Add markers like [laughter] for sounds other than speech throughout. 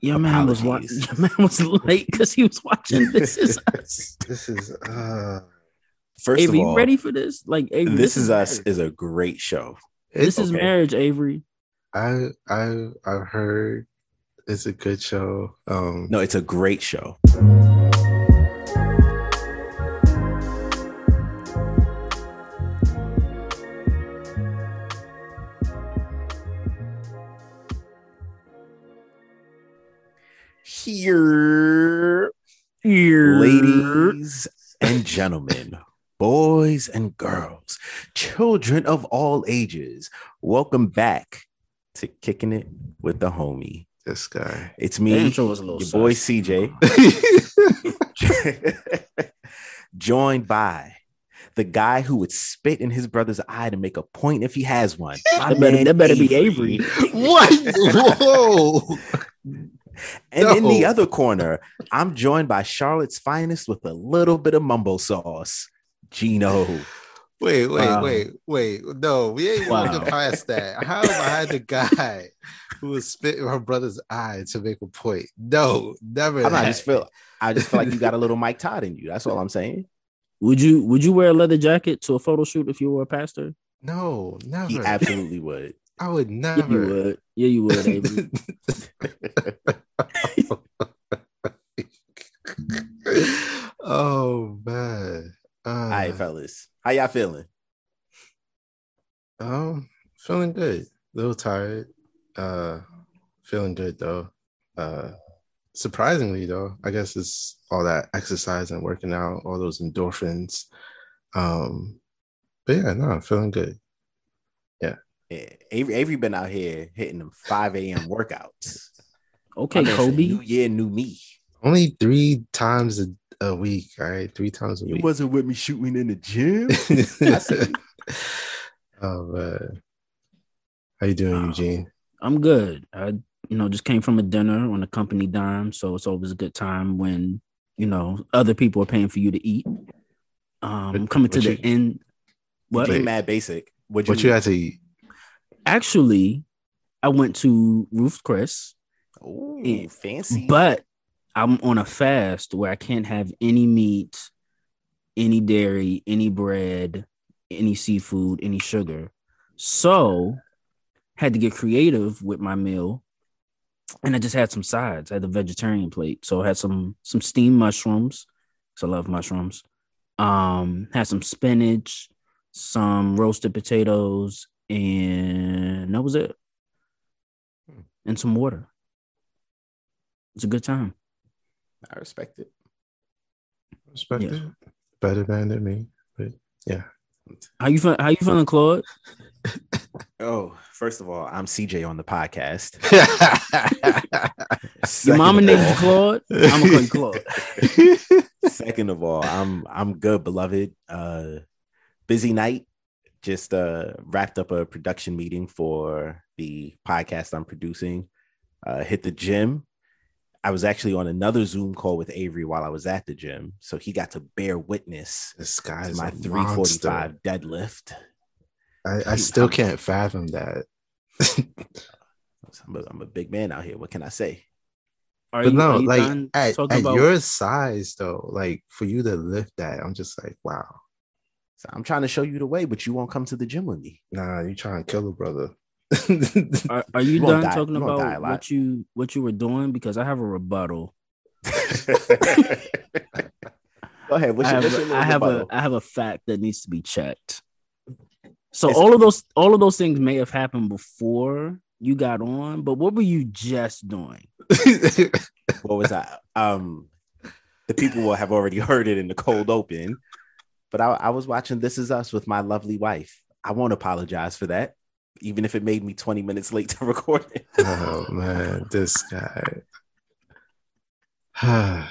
Your man was watching. Your man was late because he was watching This Is [laughs] Us. This is uh First Avery, of all, you ready for this? Like Avery, This Is Us is a great show. This is okay. marriage, Avery. I I I've heard it's a good show. Um No, it's a great show. Here, ladies and [laughs] gentlemen, boys and girls, children of all ages, welcome back to Kicking It with the Homie. this guy. It's me, intro was a little your boy. CJ, [laughs] [laughs] joined by the guy who would spit in his brother's eye to make a point if he has one. That better, that better be Avery. what? Whoa. And in the other corner, I'm joined by Charlotte's finest with a little bit of mumbo sauce, Gino. Wait, wait, Wow. wait, wait. No, we ain't Wow. looking past that. How am I the guy who was spitting her brother's eye to make a point? No, never. I'm not that. just feel I just feel like you got a little Mike Todd in you. That's all I'm saying. Would you Would you wear a leather jacket to a photo shoot if you were a pastor? No, never. He absolutely would. I would Yeah, never. you would. Yeah, you would, [laughs] Avery. [laughs] [laughs] oh man. Uh, All right, fellas. How y'all feeling? Um, feeling good. A little tired. Uh, feeling good though. Uh, surprisingly though, I guess it's all that exercise and working out, all those endorphins. Um, but yeah, no, I'm feeling good. Yeah, Avery, Avery been out here hitting them 5 a.m. workouts. Okay, My Kobe. New year, new me. Only three times a, a week. All right, three times a You week. wasn't with me shooting in the gym. [laughs] Oh man, how you doing, Oh. Eugene? I'm good. I, you know, just came from a dinner on a company dime, so it's always a good time when you know other people are paying for you to eat. Um, What- coming to the you- end. What? What? mad basic. Would you, What you had to eat? Actually, I went to Ruth Chris, Yeah. fancy. but I'm on a fast where I can't have any meat, any dairy, any bread, any seafood, any sugar. So had to get creative with my meal. And I just had some sides. I had the vegetarian plate. So I had some some steamed mushrooms. So I love mushrooms. Um, had some spinach, some roasted potatoes, and that was it. Hmm. And some water. It's a good time. I respect it. Respect Yes. it. Better than than me, but yeah. How you feel, how you feeling, Claude? [laughs] Oh, first of all, I'm CJ on the podcast. [laughs] Your mama named you Claude. I'm gonna call you Claude. [laughs] Second of all, I'm I'm good, beloved. Uh busy night. Just uh wrapped up a production meeting for the podcast I'm producing. Uh hit the gym. I was actually on another Zoom call with Avery while I was at the gym. So he got to bear witness this to guy's my 345 monster. deadlift. I, I still can't fathom that. I'm a, I'm a big man out here. What can I say? Are but you, no, are you like done at, talking at about? your size though, like for you to lift that, I'm just like, wow. So I'm trying to show you the way, but you won't come to the gym with me. Nah, you trying to kill a brother. [laughs] Are, are you You done die- talking you won't die a about what you what you were doing? Because I have a rebuttal. [laughs] Go ahead. What's I your, have, what's your a, I have a rebuttal? I have a fact that needs to be checked. So It's- all of those all of those things may have happened before you got on, but what were you just doing? [laughs] what was that? Um, the people will have already heard it in the cold open, but I, I was watching This Is Us with my lovely wife. I won't apologize for that, even if it made me 20 minutes late to [laughs] record it. oh man, this guy. [sighs] I,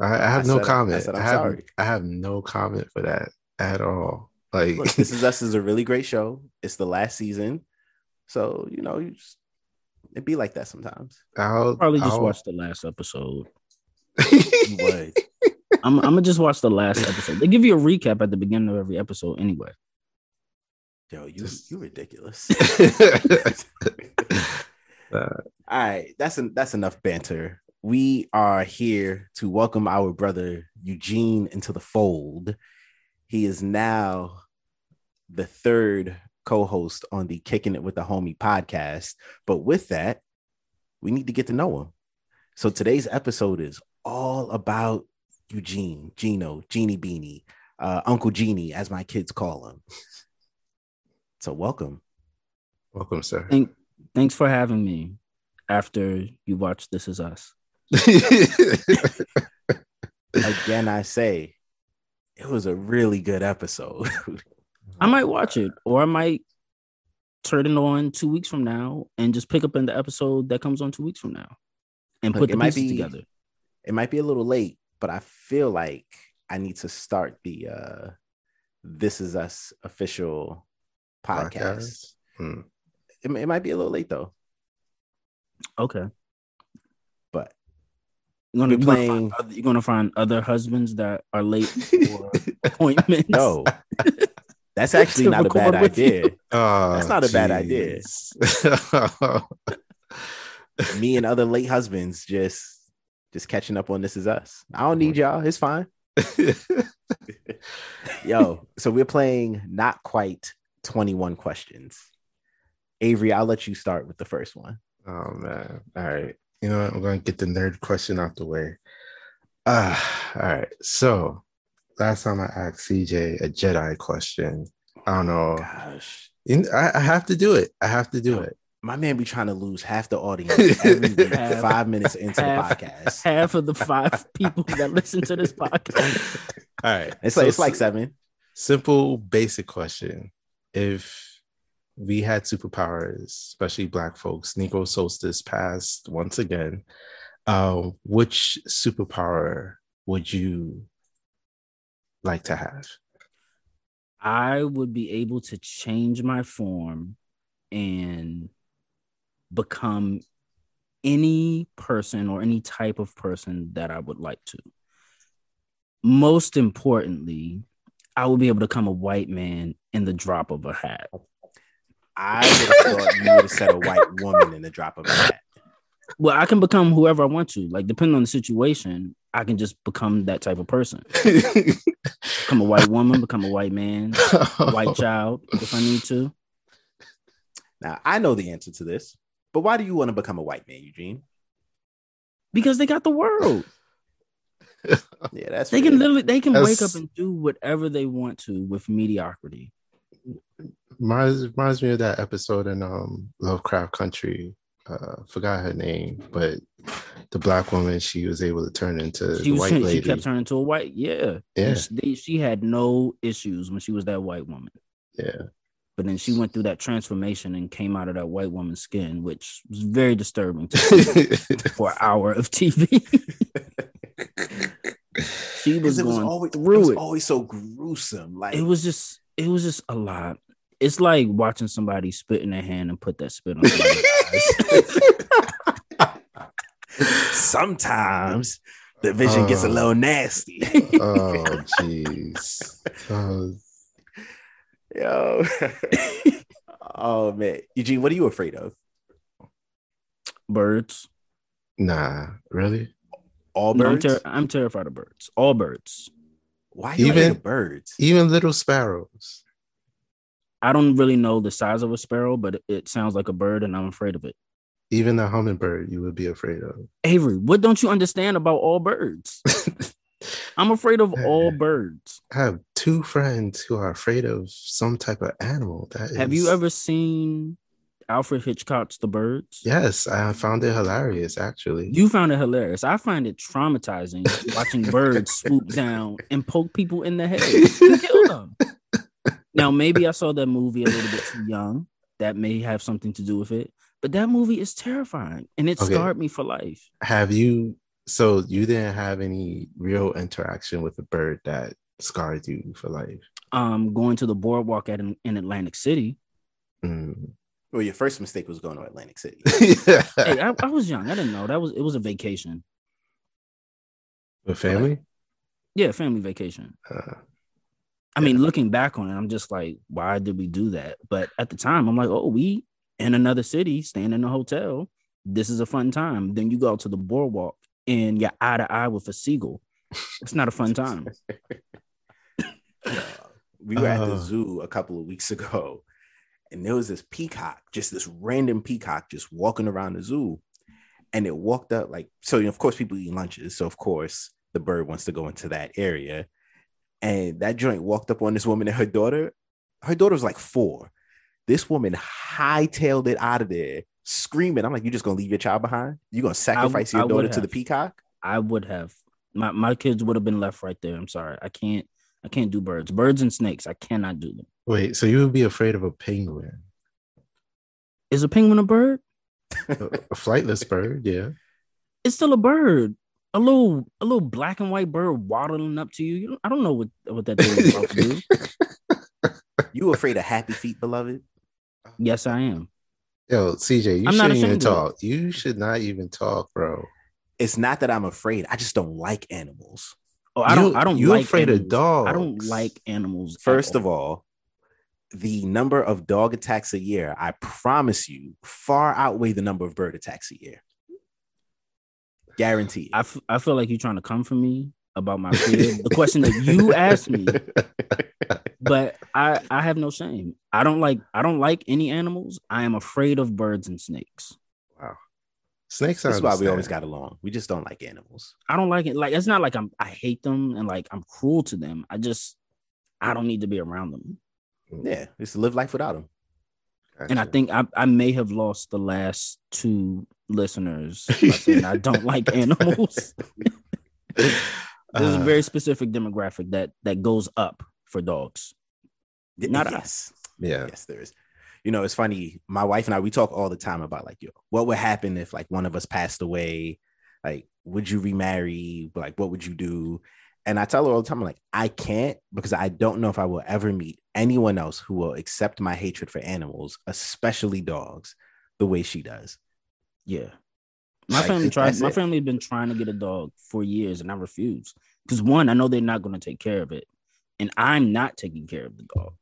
I have I no said- I comment. said I, I'm have sorry. I have no comment for that at all. Like Look, This [laughs] Is Us is a really great show. It's the last season, so you know you just it be like that sometimes. I'll Probably just I'll- watch the last episode. [laughs] You. I'm, I'm gonna just watch the last episode. They give you a recap at the beginning of every episode anyway. Yo, you Just- you ridiculous. Uh, [laughs] [laughs] All right, that's en- that's enough banter. We are here to welcome our brother Eugene into the fold. He is now the third co-host on the Kicking It with the Homie podcast. But with that, we need to get to know him. So today's episode is all about Eugene, Gino, Genie Beanie, uh, Uncle Genie, as my kids call him. [laughs] So welcome. Welcome, sir. Thank, thanks for having me. After you watch This Is Us, [laughs] Again, I say it was a really good episode. I might watch it, or I might turn it on two weeks from now and just pick up in the episode that comes on two weeks from now, and Look, put it the might pieces be- together. it might be a little late, but I feel like I need to start the uh This Is Us official podcast. Hmm. It, it might be a little late though, Okay, but you're gonna, you're gonna playing- find other, you're gonna find other husbands that are late [laughs] for appointments. no, [laughs] that's actually not a bad record with you. idea. Oh, That's not a bad idea. Me and other late husbands just just catching up on This Is Us. I don't need y'all. It's fine. [laughs] Yo, so we're playing not quite 21 questions. Avery, I'll let you start with the first one. oh man. All right. You know what? I'm gonna get the nerd question out the way. Ah, all right. So last time I asked CJ a Jedi question. I don't know. Gosh, You- I, I have to do it. I have to do it. my man be trying to lose half the audience [laughs] every week, Half- five minutes into the podcast. Half of the five [laughs] people that listen to this podcast. All right. It's So like it's like seven. simple, basic question. If we had superpowers, especially black folks, Negro solstice passed once again. Uh, which superpower would you like to have? I would be able to change my form and become any person or any type of person that I would like to. Most importantly, I would be able to become a white man in the drop of a hat. I would have thought you would have said a white woman in the drop of a hat. Well, I can become whoever I want to. Like, depending on the situation, I can just become that type of person. Become a white woman, become a white man, a white [laughs] child, if I need to. Now I know the answer to this, but why do you want to become a white man, Eugene? Because they got the world. [laughs] Yeah, that's They can literally they can wake up and do whatever they want to with mediocrity. Reminds, reminds me of that episode in um, Lovecraft Country. Uh, forgot her name, but the black woman she was able to turn into She the was white she kept turning to a white. Yeah. Yeah. She, they- she had no issues when she was that white woman. yeah, But then she went through that transformation and came out of that white woman's skin, which was very disturbing to see [laughs] for an hour of TV. [laughs] she was Because it was going always through it was it. always so gruesome. Like it was just it was just a lot. It's like watching somebody spit in their hand and put that spit on [laughs] sometimes the vision gets a Oh. little nasty. oh, oh [laughs] jeez. Oh, Yo. [laughs] oh man. Eugene, what are you afraid of? Birds. nah, really? All No, I'm, birds? ter- I'm terrified of birds. All birds. Why Even- afraid birds? Even little sparrows. I don't really know the size of a sparrow, but it, sounds like a bird, and I'm afraid of it. Even a hummingbird, you would be afraid of. Avery, what don't you understand about all birds? [laughs] I'm afraid of all birds. I have two friends who are afraid of some type of animal. That Have you ever seen Alfred Hitchcock's The Birds? Yes, I found it hilarious. Actually, You found it hilarious. I find it traumatizing [laughs] watching birds swoop down and poke people in the head [laughs] and kill them. Now, maybe I saw that movie a little bit too young. That may have something to do with it. But that movie is terrifying and it Okay. scarred me for life. have you? So you didn't have any real interaction with a bird that scarred you for life. Um, going to the boardwalk at in, in Atlantic City. Mm. Well, your first mistake was going to Atlantic City. [laughs] Hey, I, I was young. I didn't know that was it was a vacation. With family? Yeah, family vacation. Uh, I mean, looking back on it, I'm just like, why did we do that? But at the time, I'm like, oh, we in another city, staying in a hotel. this is a fun time. Then you go out to the boardwalk and you're eye to eye with a seagull. It's not a fun [laughs] time. Uh, we were at the Uh. zoo a couple of weeks ago, and there was this peacock, just this random peacock, just walking around the zoo. And it walked up like so. You know, of course, people eat lunches, so of course the bird wants to go into that area. And that joint walked up on this woman and her daughter. Her daughter was like four. This woman hightailed it out of there, screaming. I'm like, you just gonna leave your child behind? You gonna sacrifice I your would daughter to the peacock? I would have my my kids would have been left right there. I'm sorry. I can't I can't do birds. Birds and snakes. I cannot do them. Wait, so you would be afraid of a penguin? Is a penguin a bird? A a flightless bird, yeah. It's still a bird. A little a little black and white bird waddling up to you. you don't, I don't know what, what that thing is about to do. [laughs] You afraid of happy feet, beloved? Yes, I am. Yo, CJ, you I'm shouldn't even ashamed it. talk. You should not even talk, bro. It's not that I'm afraid. I just don't like animals. Oh, I don't You- I don't you like afraid of dogs. I don't like animals. at First of all, the number of dog attacks a year, I promise you, far outweigh the number of bird attacks a year. Guaranteed. I, f- I feel like you're trying to come for me about my [laughs] fear. the question that you asked me, [laughs] but I I have no shame. I don't like I don't like any animals. I am afraid of birds and snakes. Wow. Snakes I That's why we always got along. We just don't like animals. I don't like it. Like it's not like I'm I hate them and like I'm cruel to them. I just I don't need to be around them. Mm. Yeah, just live life without them. And I think I, I may have lost the last two listeners [laughs] by I don't like animals. There's a Uh, very specific demographic that that goes up for dogs. Not yes. yeah. Yes, there is. You know, it's funny. My wife and I, we talk all the time about like, yo, what would happen if like one of us passed away? Like, would you remarry? Like, what would you do? And I tell her all the time, I'm like, I can't because I don't know if I will ever meet anyone else who will accept my hatred for animals, especially dogs, the way she does. Yeah. My Like, family tried my it. family had been trying to get a dog for years and I refused. Because one, I know they're not gonna take care of it. And I'm not taking care of the dog.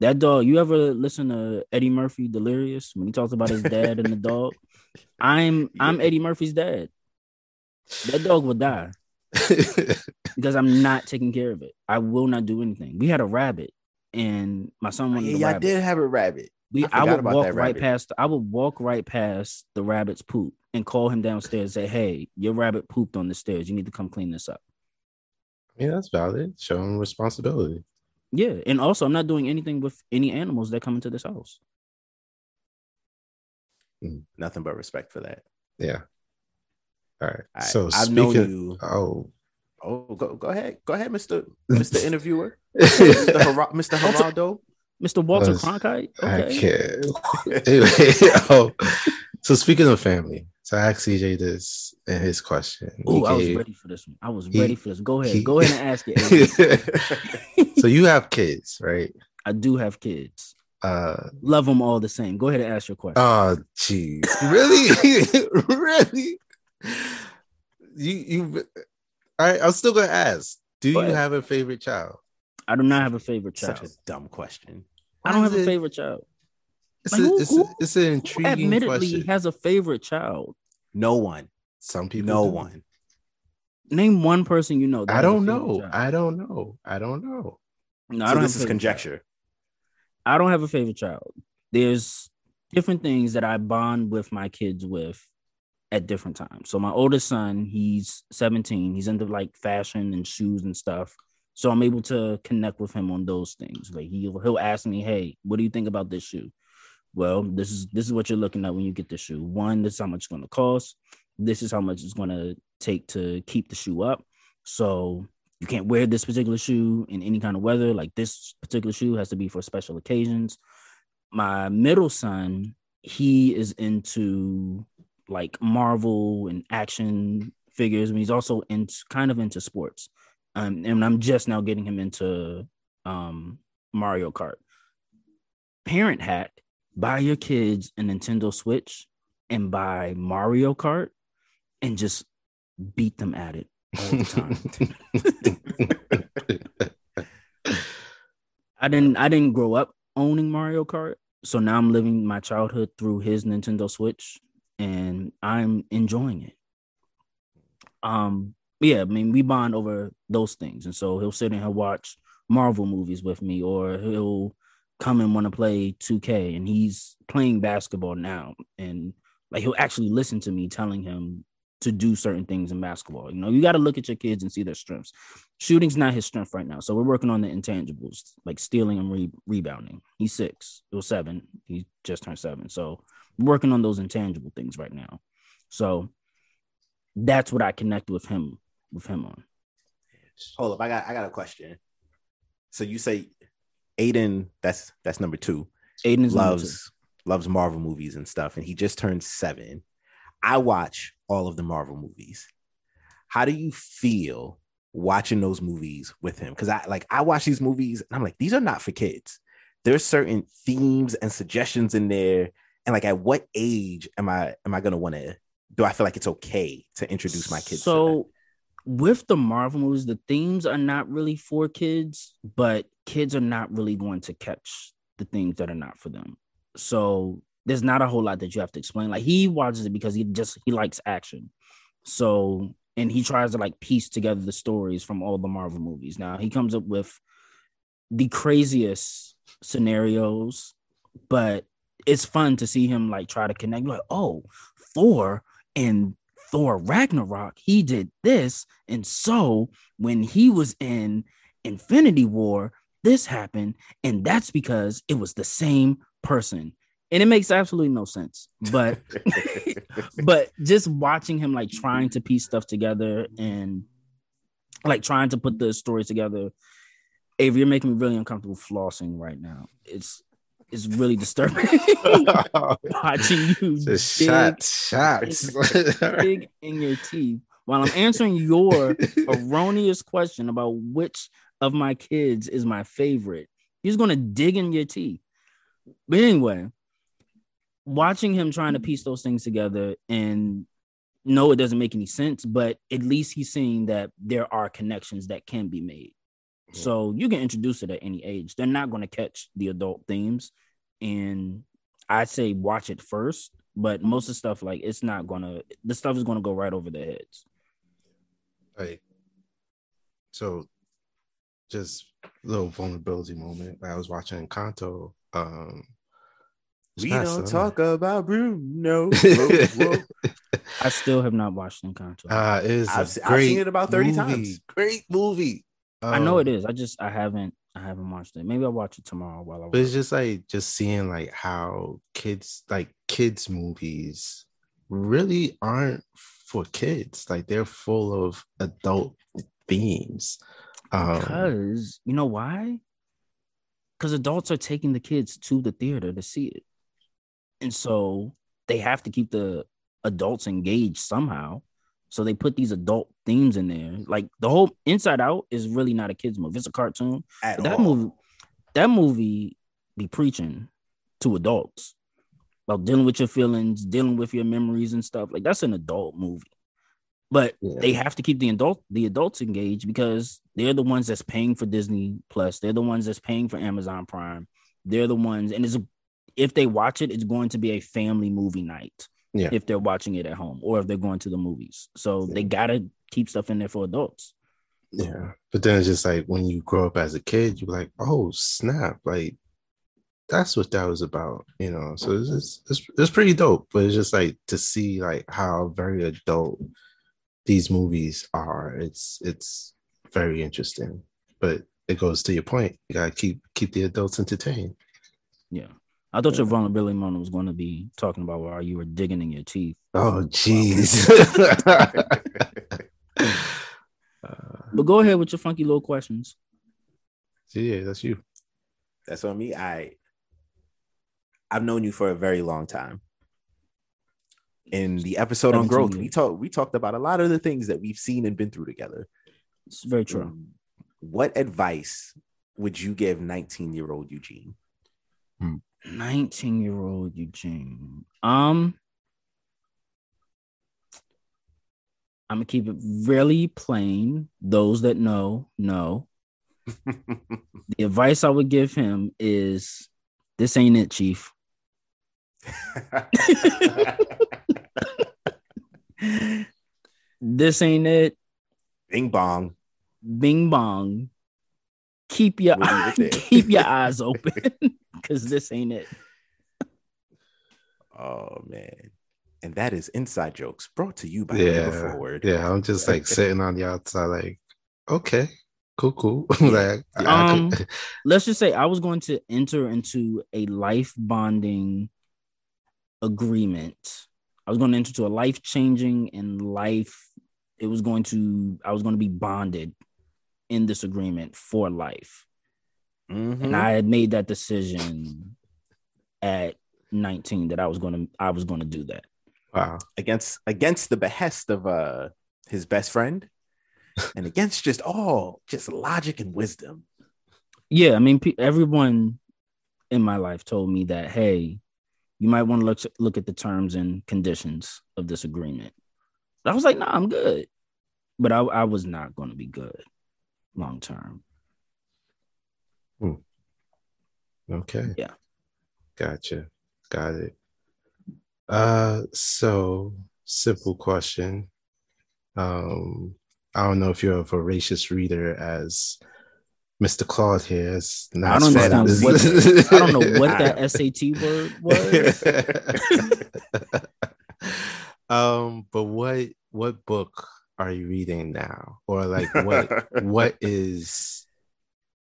That dog, you ever listen to Eddie Murphy Delirious when he talks about his dad and the dog? [laughs] I'm I'm Eddie Murphy's dad. That dog will die [laughs] because I'm not taking care of it. I will not do anything. We had a rabbit and my son wanted Yeah, rabbit. did have a rabbit. We, I I, would about walk right rabbit. past. I would walk right past the rabbit's poop and call him downstairs. and Say, "Hey, your rabbit pooped on the stairs. You need to come clean this up." yeah, that's valid. Show them responsibility. Yeah, and also, I'm not doing anything with any animals that come into this house. Mm. Nothing but respect for that. Yeah. All right. I, so I've known speaking. you. Oh, Oh, go, go ahead. Go ahead, Mr. [laughs] Mr. Interviewer. [laughs] Mr. Hera- Mr. Geraldo. Mr. Walter Was- Cronkite. I Okay. can't. [laughs] [laughs] oh, so speaking of family, so I asked CJ this in his question. Oh, I was ready for this one. I was he- ready for this. Go ahead. he- Go ahead and ask it. [laughs] so you have kids, right? I do have kids. Uh Love them all the same. Go ahead and ask your question. oh jeez. Really? really? You you all right, I'm still gonna ask. Do Go you ahead. have a favorite child? I do not have a favorite child. Such a dumb question. I don't have is a favorite child. It's, Like, a, who- it's, a, who- it's an Who intriguing admittedly question. has a favorite child. No one. Some people No do. one. Name one person you know. that I don't know. child. I don't know. I don't know. no, so I don't this have is a favorite child. conjecture. I don't have a favorite child. There's different things that I bond with my kids with at different times. So my oldest son, he's 17. He's into like fashion and shoes and stuff. So I'm able to connect with him on those things. Like he'll he'll ask me, "Hey, what do you think about this shoe?" Well, this is this is what you're looking at when you get the shoe. One, this is how much it's going to cost. This is how much it's going to take to keep the shoe up. So you can't wear this particular shoe in any kind of weather. Like this particular shoe has to be for special occasions. My middle son, he is into like Marvel and action figures. And he's also into kind of into sports. Um, and I'm just now getting him into um, Mario Kart. Parent hack: buy your kids a Nintendo Switch and buy Mario Kart, and just beat them at it all the time. [laughs] I didn't I didn't grow up owning Mario Kart, so now I'm living my childhood through his Nintendo Switch. and I'm enjoying it. Um, yeah, I mean, we bond over those things, and so he'll sit and he'll watch Marvel movies with me, or he'll come and want to play 2K, and he's playing basketball now, and like he'll actually listen to me telling him to do certain things in basketball. You know, you got to look at your kids and see their strengths. Shooting's not his strength right now, so we're working on the intangibles, like stealing and re- rebounding. He's six, he was seven. He just turned seven, so working on those intangible things right now. So that's what I connect with him with him on. Hold up, I got I got a question. So you say Aiden, that's that's number two. Aiden number two. loves loves Marvel movies and stuff, and he just turned seven. I watch all of the Marvel movies. How do you feel watching those movies with him? Because I like I watch these movies and I'm like, these are not for kids. There's certain themes and suggestions in there. And like at what age am I am I gonna want to do I feel like it's okay to introduce my kids? So with the Marvel movies, the themes are not really for kids, but kids are not really going to catch the things that are not for them. So there's not a whole lot that you have to explain. Like he watches it because he just he likes action. So and he tries to like piece together the stories from all the Marvel movies. Now he comes up with the craziest scenarios, but it's fun to see him like try to connect. Like, oh, Thor and Thor Ragnarok, he did this. And so when he was in Infinity War, this happened. And that's because it was the same person. And it makes absolutely no sense. But [laughs] but just watching him like trying to piece stuff together and like trying to put the stories together. Avery, you're making me really uncomfortable flossing right now. It's it's really disturbing [laughs] watching you Just dig shots, shots. big in your teeth while I'm answering your [laughs] erroneous question about which of my kids is my favorite. He's gonna dig in your teeth. But anyway, watching him trying to piece those things together and no, it doesn't make any sense, but at least he's seeing that there are connections that can be made. So you can introduce it at any age. They're not going to catch the adult themes. And I'd say watch it first, but most of the stuff, like it's not gonna the stuff is gonna go right over their heads. Like, so just a little vulnerability moment. I was watching Encanto. Um, we don't summer. talk about Bruno. Whoa, [laughs] whoa. I still have not watched Encanto. Uh, it is a I've se- I've seen it about 30 movie. times. Great movie. I know Um, it is. I just I haven't I haven't watched it. Maybe I'll watch it tomorrow while I But it's just like just seeing like how kids like kids movies really aren't for kids. Like they're full of adult themes. Um, because you know why? Because adults are taking the kids to the theater to see it. And so they have to keep the adults engaged somehow. So they put these adult themes in there. Like the whole Inside Out is really not a kids movie. It's a cartoon. At that all. movie, that movie be preaching to adults about dealing with your feelings, dealing with your memories and stuff. Like that's an adult movie. But Yeah. they have to keep the adult the adults engaged because they're the ones that's paying for Disney Plus. They're the ones that's paying for Amazon Prime. They're the ones, and it's if they watch it, it's going to be a family movie night. Yeah. If they're watching it at home or if they're going to the movies. So they gotta keep stuff in there for adults. Yeah. But then it's just like when you grow up as a kid, you're like, oh snap, like that's what that was about, you know. So it's just, it's it's pretty dope. But it's just like to see like how very adult these movies are. It's it's very interesting. But it goes to your point. You gotta keep keep the adults entertained. Yeah. I thought your vulnerability moment was going to be talking about while you were digging in your teeth. Oh jeez. uh, [laughs] [laughs] But go ahead with your funky little questions. yeah, that's you. That's on me. I I've known you for a very long time. In the episode on 17 growth, we talked we talked about a lot of the things that we've seen and been through together. It's very true. What advice would you give 19 year old Eugene? 19 year old Eugene. Um, I'm gonna keep it really plain. Those that know, know. [laughs] The advice I would give him is this ain't it, Chief. [laughs] this ain't it. Bing bong. Bing bong. Keep your We'll leave it [laughs] there. keep your eyes open because this ain't it. [laughs] Oh man. And that is Inside Jokes brought to you by Yeah, Forward. Yeah, I'm just like [laughs] sitting on the outside, like, okay, cool, cool. [laughs] like, Um, could- Let's just say I was going to enter into a life bonding agreement. I was going to enter into a life changing and life. It was going to. I was going to be bonded in this agreement for life. Mhm. and I had made that decision at 19 that I was going to I was going to do that. wow. against against the behest of uh his best friend and against just all just logic and wisdom. Yeah, I mean pe- everyone in my life told me that hey, you might want to look look at the terms and conditions of this agreement. I was like, "Nah, I'm good." But I I was not going to be good long term. Okay. Yeah. Gotcha. Got it. Uh so simple question. Um I don't know if you're a voracious reader as Mr. Claude here is not I don't as fat understand what I don't know what [laughs] that SAT word was. [laughs] um but what what book are you reading now? Or like what what [laughs] is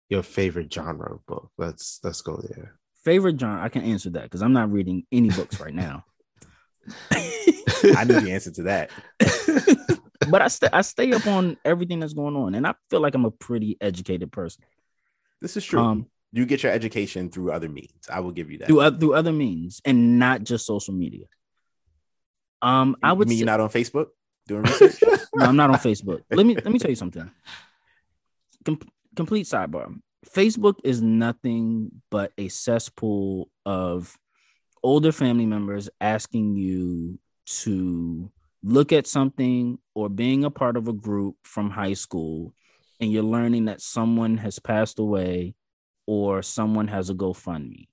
your favorite genre of book? Let's let's go there. Favorite genre? I can answer that because I'm not reading any books right now. [laughs] I knew the answer to that. [laughs] but I stay I stay up on everything that's going on, and I feel like I'm a pretty educated person. This is true. Um, you get your education through other means. I will give you that. through oth- through other means, and not just social media. Um, I You would mean say, you're not on Facebook doing [laughs] research? no, I'm not on Facebook. Let me let me tell you something. Com- complete sidebar. Facebook is nothing but a cesspool of older family members asking you to look at something or being a part of a group from high school and you're learning that someone has passed away or someone has a GoFundMe.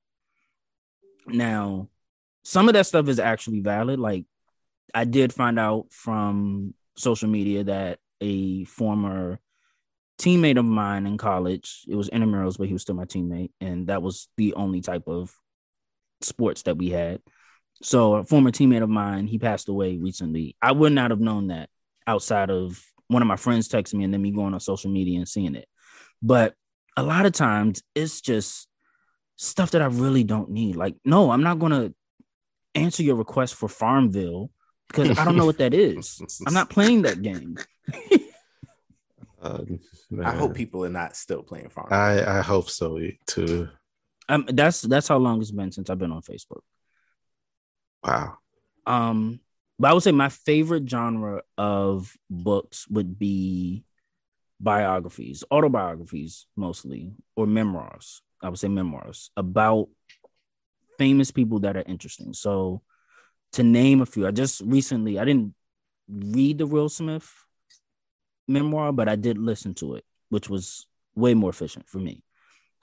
Now, some of that stuff is actually valid. Like I did find out from social media that a former teammate of mine in college, it was intramurals, but he was still my teammate, and that was the only type of sports that we had. So a former teammate of mine, he passed away recently. I would not have known that outside of one of my friends texting me and then me going on social media and seeing it. But a lot of times it's just stuff that I really don't need. Like, no, I'm not gonna answer your request for Farmville because I don't know what that is. I'm not playing that game. [laughs] Um, [laughs] I hope people are not still playing farm. I I hope so too. Um, that's that's how long it's been since I've been on Facebook. Wow. Um, but I would say my favorite genre of books would be biographies, autobiographies mostly, or memoirs. I would say memoirs about famous people that are interesting. So to name a few, I just recently I didn't read the Will Smith memoir, but I did listen to it, which was way more efficient for me.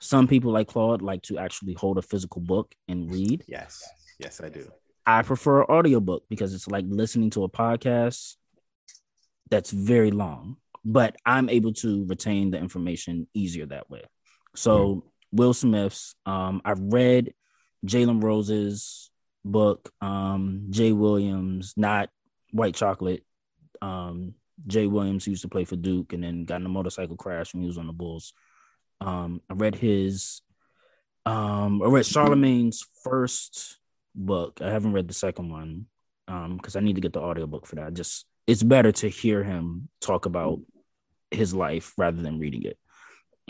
Some people like Claude like to actually hold a physical book and read. yes. Yes, I do. I prefer audiobook because it's like listening to a podcast that's very long, but I'm able to retain the information easier that way. So Will Smith's, um, I've read Jalen Rose's book, um, Jay Williams, not White Chocolate. Um, Jay Williams used to play for Duke and then got in a motorcycle crash when he was on the Bulls. Um, I read his um I read Charlemagne's first book. I haven't read the second one um because I need to get the audiobook for that. Just it's better to hear him talk about his life rather than reading it.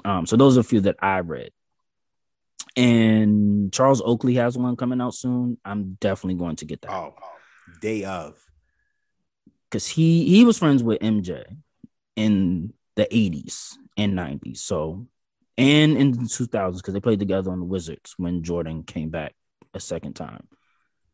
Um so those are a few that I read. And Charles Oakley has one coming out soon. I'm definitely going to get that Oh, day of. Because he he was friends with MJ in the 80s and 90s. So and in the 2000s because they played together on the Wizards when Jordan came back a second time.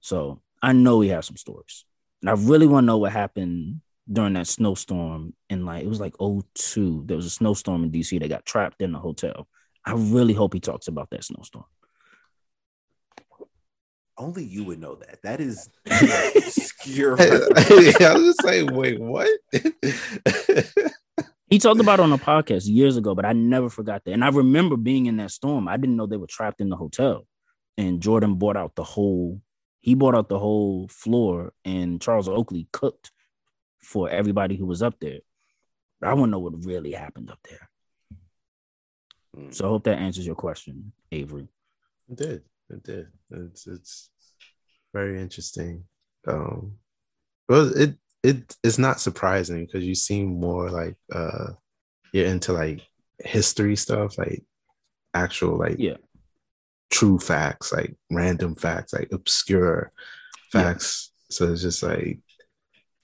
So I know he has some stories. And I really want to know what happened during that snowstorm in like it was like 02. There was a snowstorm in DC that got trapped in the hotel. I really hope he talks about that snowstorm. Only you would know that. That is [laughs] obscure. [laughs] I was just like, wait, what? He talked about it on a podcast years ago, but I never forgot that. And I remember being in that storm. I didn't know they were trapped in the hotel. And Jordan bought out the whole, he bought out the whole floor, and Charles Oakley cooked for everybody who was up there. But I want to know what really happened up there. Mm. So I hope that answers your question, Avery. It did. It did. It's it's very interesting. Um well it it it's not surprising because you seem more like uh you're into like history stuff, like actual like Yeah. true facts, like random facts, like obscure Yeah. facts. So it's just like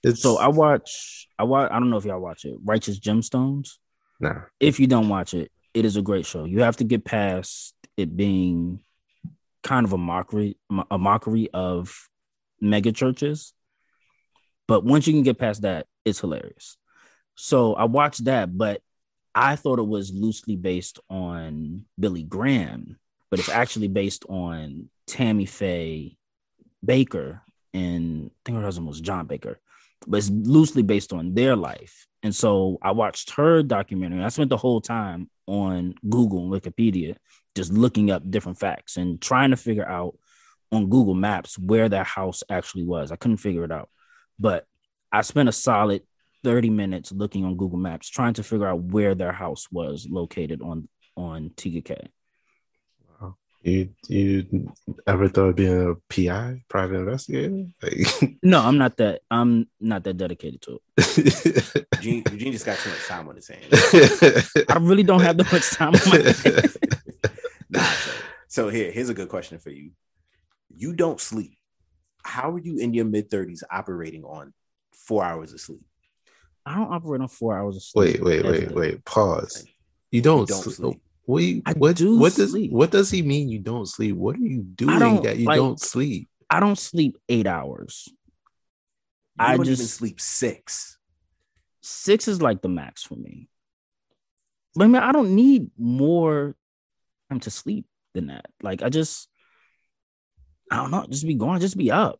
it's So I watch, I watch, I don't know if y'all watch it, Righteous Gemstones. nah. if you don't watch it, it is a great show. You have to get past it being kind of a mockery, a mockery of mega churches. But once you can get past that, it's hilarious. So I watched that, but I thought it was loosely based on Billy Graham, but it's actually based on Tammy Faye Bakker and I think her husband was John Bakker, but it's loosely based on their life. And so I watched her documentary. I spent the whole time on Google and Wikipedia just looking up different facts and trying to figure out on Google Maps where their house actually was. I couldn't figure it out. But I spent a solid 30 minutes looking on Google Maps trying to figure out where their house was located on on TKK. You you ever thought of being a PI, private investigator? Like [laughs] No, I'm not that I'm not that dedicated to it. Eugene, Eugene just got too much time on his hands. I really don't have that much time on my hands. [laughs] Nah, [laughs] so, so here, here's a good question for you. You don't sleep. How are you in your mid 30s operating on four hours of sleep? I don't operate on four hours of sleep. wait, wait, wait, wait. Pause. You don't, You don't sleep. sleep. What, you- I what, do what does sleep. what does he mean? You don't sleep. What are you doing that you like- don't sleep? I don't sleep eight hours. You I don't even just- sleep six. Six is like the max for me. But I mean, I don't need more time to sleep than that. Like I just, I don't know, just be going, just be up.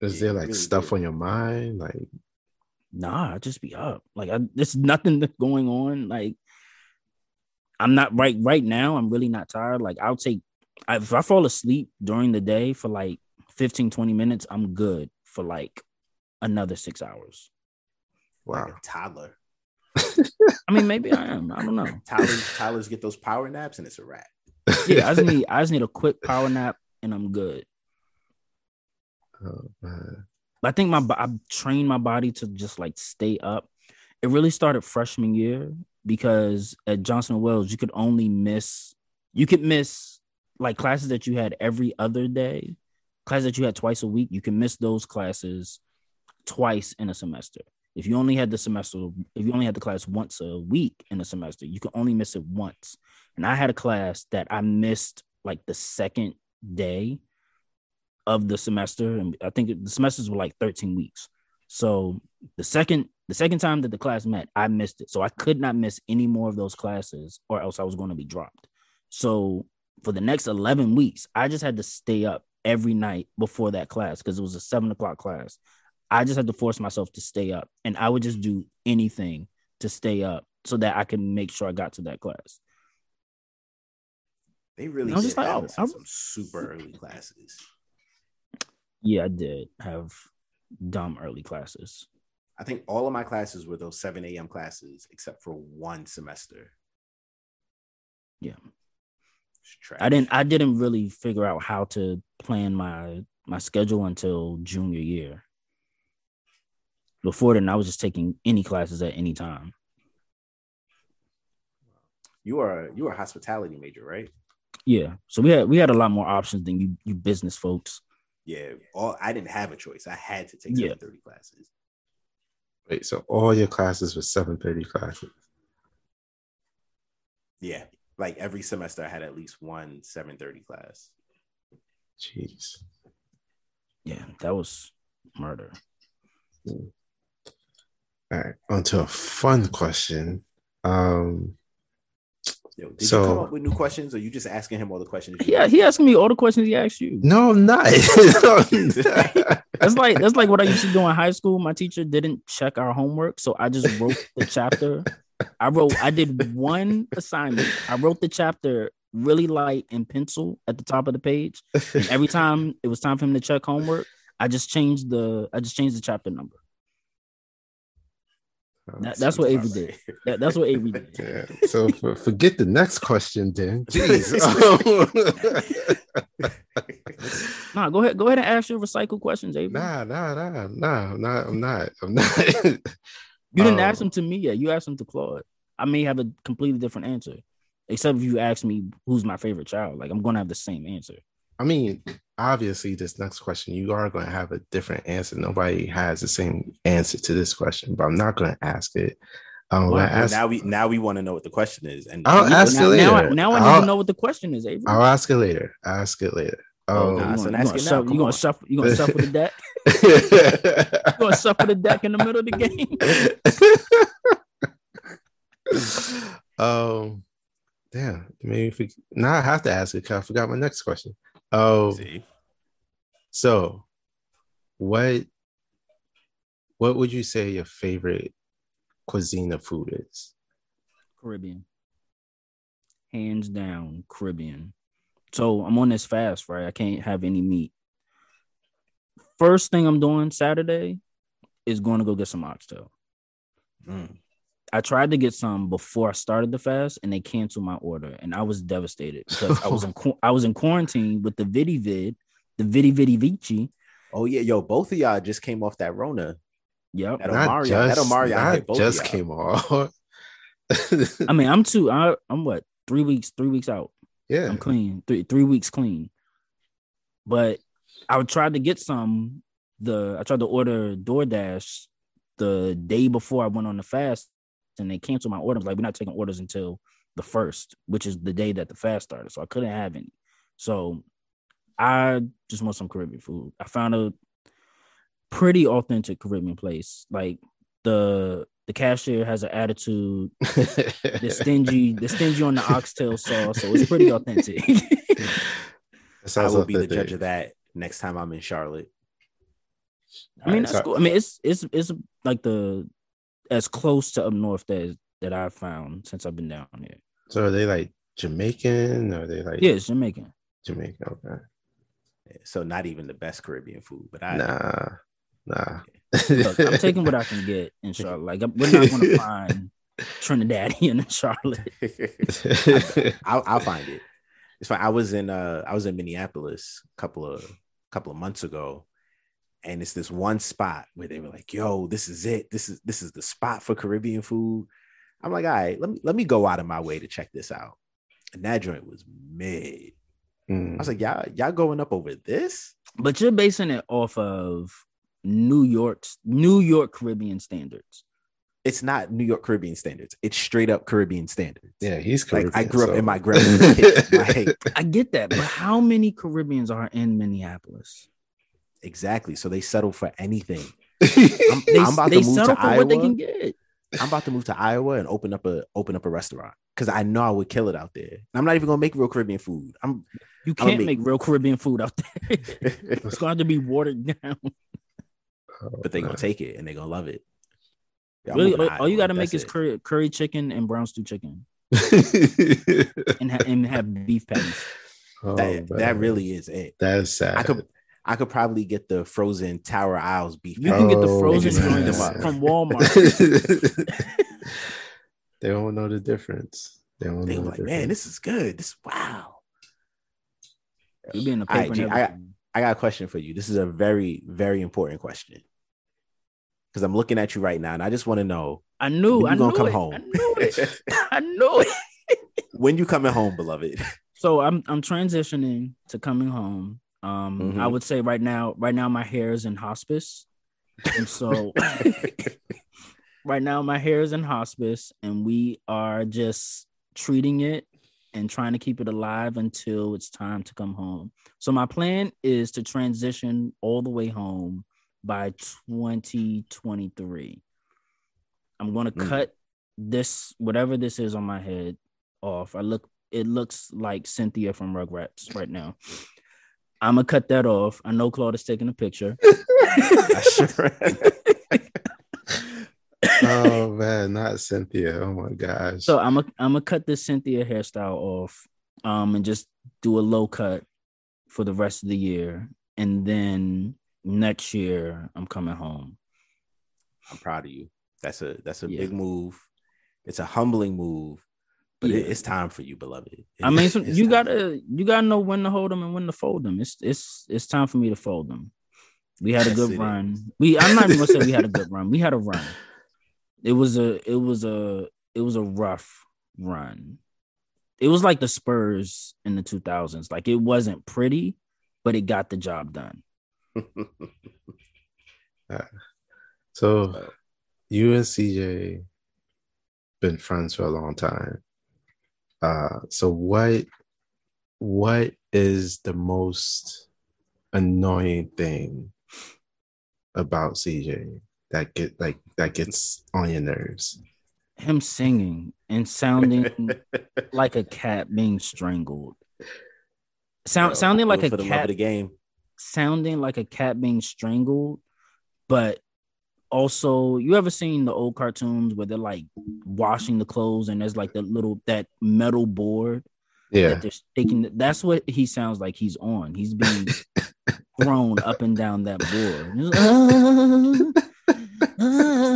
Is there like really stuff do. on your mind? Like Nah, just be up. Like I, there's nothing that's [laughs] going on. Like I'm not right right now. I'm really not tired. Like I'll take I, if I fall asleep during the day for like 15, 20 minutes, I'm good for like another six hours. wow. Like a toddler. I mean, maybe I am. I don't know. [laughs] Tyler's, toddlers get those power naps and it's a wrap. [laughs] Yeah, I just need I just need a quick power nap and I'm good. Oh, man. I think my I've trained my body to just like stay up. It really started freshman year because at Johnson and Wales you could only miss you could miss like classes that you had every other day, classes that you had twice a week. You can miss those classes twice in a semester. If you only had the semester, if you only had the class once a week in a semester, you could only miss it once. And I had a class that I missed like the second day of the semester, and I think the semesters were like 13 weeks. So the second the second time that the class met, I missed it. So I could not miss any more of those classes, or else I was going to be dropped. So for the next 11 weeks, I just had to stay up every night before that class because it was a seven o'clock class. I just had to force myself to stay up, and I would just do anything to stay up so that I could make sure I got to that class. They really I was just like, oh, I'm- some super early classes. Yeah, I did have dumb early classes. I think all of my classes were those 7 a.m. classes, except for one semester. Yeah. I didn't I didn't really figure out how to plan my my schedule until junior year. Before then, I was just taking any classes at any time. You are you are a hospitality major, right? Yeah, so we had we had a lot more options than you you business folks. Yeah. All I didn't have a choice. I had to take Yeah. 730 classes. Wait, so all your classes were 730 classes. Yeah. Like every semester I had at least one 730 class. Jeez. Yeah, that was murder. Mm. All right, on to a fun question. Um, Yo, did So- you come up with new questions, or you just asking him all the questions? Yeah, he asked me all the questions he asked you. No, I'm [laughs] [laughs] not. That's like that's like what I used to do in high school. My teacher didn't check our homework, so I just wrote the chapter. I wrote. I did one assignment. I wrote the chapter really light in pencil at the top of the page. And every time it was time for him to check homework, I just changed the. I just changed the chapter number. That- that's what Avery did. That, that's what Avery did. [laughs] Yeah. So for, forget the next question then. [laughs] Jeez. [laughs] Nah, go ahead. Go ahead and ask your recycle questions, Avery. nah, nah, nah, nah. I'm not. I'm not. I'm not. You didn't Um, ask them to me yet. You asked them to Claude. I may have a completely different answer, except if you ask me who's my favorite child. Like I'm gonna have the same answer. I mean, obviously, this next question, you are going to have a different answer. Nobody has the same answer to this question, but I'm not going to ask it. I'm Well, going to Well, ask. now we now we want to know what the question is, and I'll we- ask now, it I, later. now I need I'll- to know what the question is, Avery. I'll ask it later. I'll ask it later. Oh, Oh, nah, you so gonna, ask you gonna, it now, shuffle, come you gonna on. shuffle [laughs] you gonna shuffle the deck? You gonna shuffle the deck in the middle of the game? [laughs] um, damn. Maybe if we, now I have to ask it because I forgot my next question. Oh, See, so what what would you say your favorite cuisine of food is? Caribbean. Hands down, Caribbean. So I'm on this fast, right? I can't have any meat. First thing I'm doing Saturday is going to go get some oxtail. Mm. I tried to get some before I started the fast, and they canceled my order, and I was devastated because I was in [laughs] I was in quarantine with the Vidi Vid, the Vidi Vidi Vici. oh yeah, yo, both of y'all just came off that Rona. Yep. That Not Omarion, just, that Omarion not hit both just of came off. [laughs] I mean, I'm two. I, I'm what three weeks? Three weeks out. yeah. I'm clean. Three three weeks clean. But I tried to get some. The I tried to order DoorDash the day before I went on the fast, and they canceled my order. I was like, we're not taking orders until the first, which is the day that the fast started. So I couldn't have any. So I just want some Caribbean food. I found a pretty authentic Caribbean place. Like the the cashier has an attitude. [laughs] They're stingy. They're stingy on the oxtail sauce, so it's pretty authentic. [laughs] That I sounds will be the judge of that next time I'm in Charlotte. I mean, Alright, that's so- cool. I mean, it's it's it's like the as close to up north that that I've found since I've been down here. So are they like Jamaican or are they like Yeah, it's Jamaican. Jamaican? Okay. So not even the best Caribbean food, but I Nah, nah. Look, I'm [laughs] taking what I can get in Charlotte. Like we're not going [laughs] to find Trinidadian [laughs] in Charlotte. I'll, I'll find it. It's fine. I was in uh I was in Minneapolis a couple of couple of months ago, and it's this one spot where they were like, "Yo, this is it. This is this is the spot for Caribbean food." I'm like, "All right, let me let me go out of my way to check this out." And that joint was mid. I Mm. was like, "Y'all y'all going up over this?" But you're basing it off of New York's New York Caribbean standards. It's not New York Caribbean standards. It's straight up Caribbean standards. yeah, he's Like I grew up in my grandmother's [laughs] kitchen. I get that, but how many Caribbeans are in Minneapolis? Exactly. So they settle for anything. [laughs] They, I'm about to they move to settle for what they Iowa. can get. I'm about to move to Iowa and open up a open up a restaurant because I know I would kill it out there. And I'm not even gonna make real Caribbean food. I'm You I'ma can't make- make real Caribbean food out there. [laughs] [laughs] it's going to have to be watered down. Oh, but they're gonna take it and they're gonna love it. Yeah, really, all, to all you got to make is curry, curry chicken and brown stew chicken, and, ha- and have beef patties. Oh, that, that really is it. that is sad. I could I could probably get the frozen Tower Isles beef. You can get the Oh, frozen man. joints from Walmart. [laughs] they don't know the difference. They don't They know were the like, difference. man, this is good. This wow. You be in the paper. G, and I got- I got a question for you. This is a very, very important question. Because I'm looking at you right now and I just want to know I knew. I you knew gonna come it. home. I knew it. [laughs] I knew it. when you coming home, beloved. So I'm I'm transitioning to coming home. Um, Mhm. I would say right now, right now my hair is in hospice, and so [laughs] right now my hair is in hospice, and we are just treating it and trying to keep it alive until it's time to come home. So my plan is to transition all the way home by 2023. I'm going to Mm. cut this whatever this is on my head off. I look it looks like Cynthia from Rugrats right now. I'm gonna cut that off. I know Claude is taking a picture. I [laughs] sure oh man, not Cynthia. Oh my gosh. So I'm gonna I'm gonna cut this Cynthia hairstyle off, um, and just do a low cut for the rest of the year, and then next year I'm coming home. I'm proud of you. That's a that's a Yeah. big move. It's a humbling move, but it- Yeah. it's time for you, beloved. I mean, so [laughs] you gotta you gotta know when to hold them and when to fold them. It's it's it's time for me to fold them. We had a [laughs] good it run. is. We I'm not even gonna say we had a good run. We had a run. It was a it was a it was a rough run. It was like the Spurs in the 2000s. Like it wasn't pretty, but it got the job done. [laughs] Ah. So you and CJ been friends for a long time. Uh so what what is the most annoying thing about CJ that get like that gets on your nerves? Him singing and sounding [laughs] like a cat being strangled. Sound Yo, sounding like a for the love cat the game. sounding like a cat being strangled, but also you ever seen the old cartoons where they're like washing the clothes and there's like the little that metal board Yeah. that they're taking that's what he sounds like he's on. He's being [laughs] thrown up and down that board. The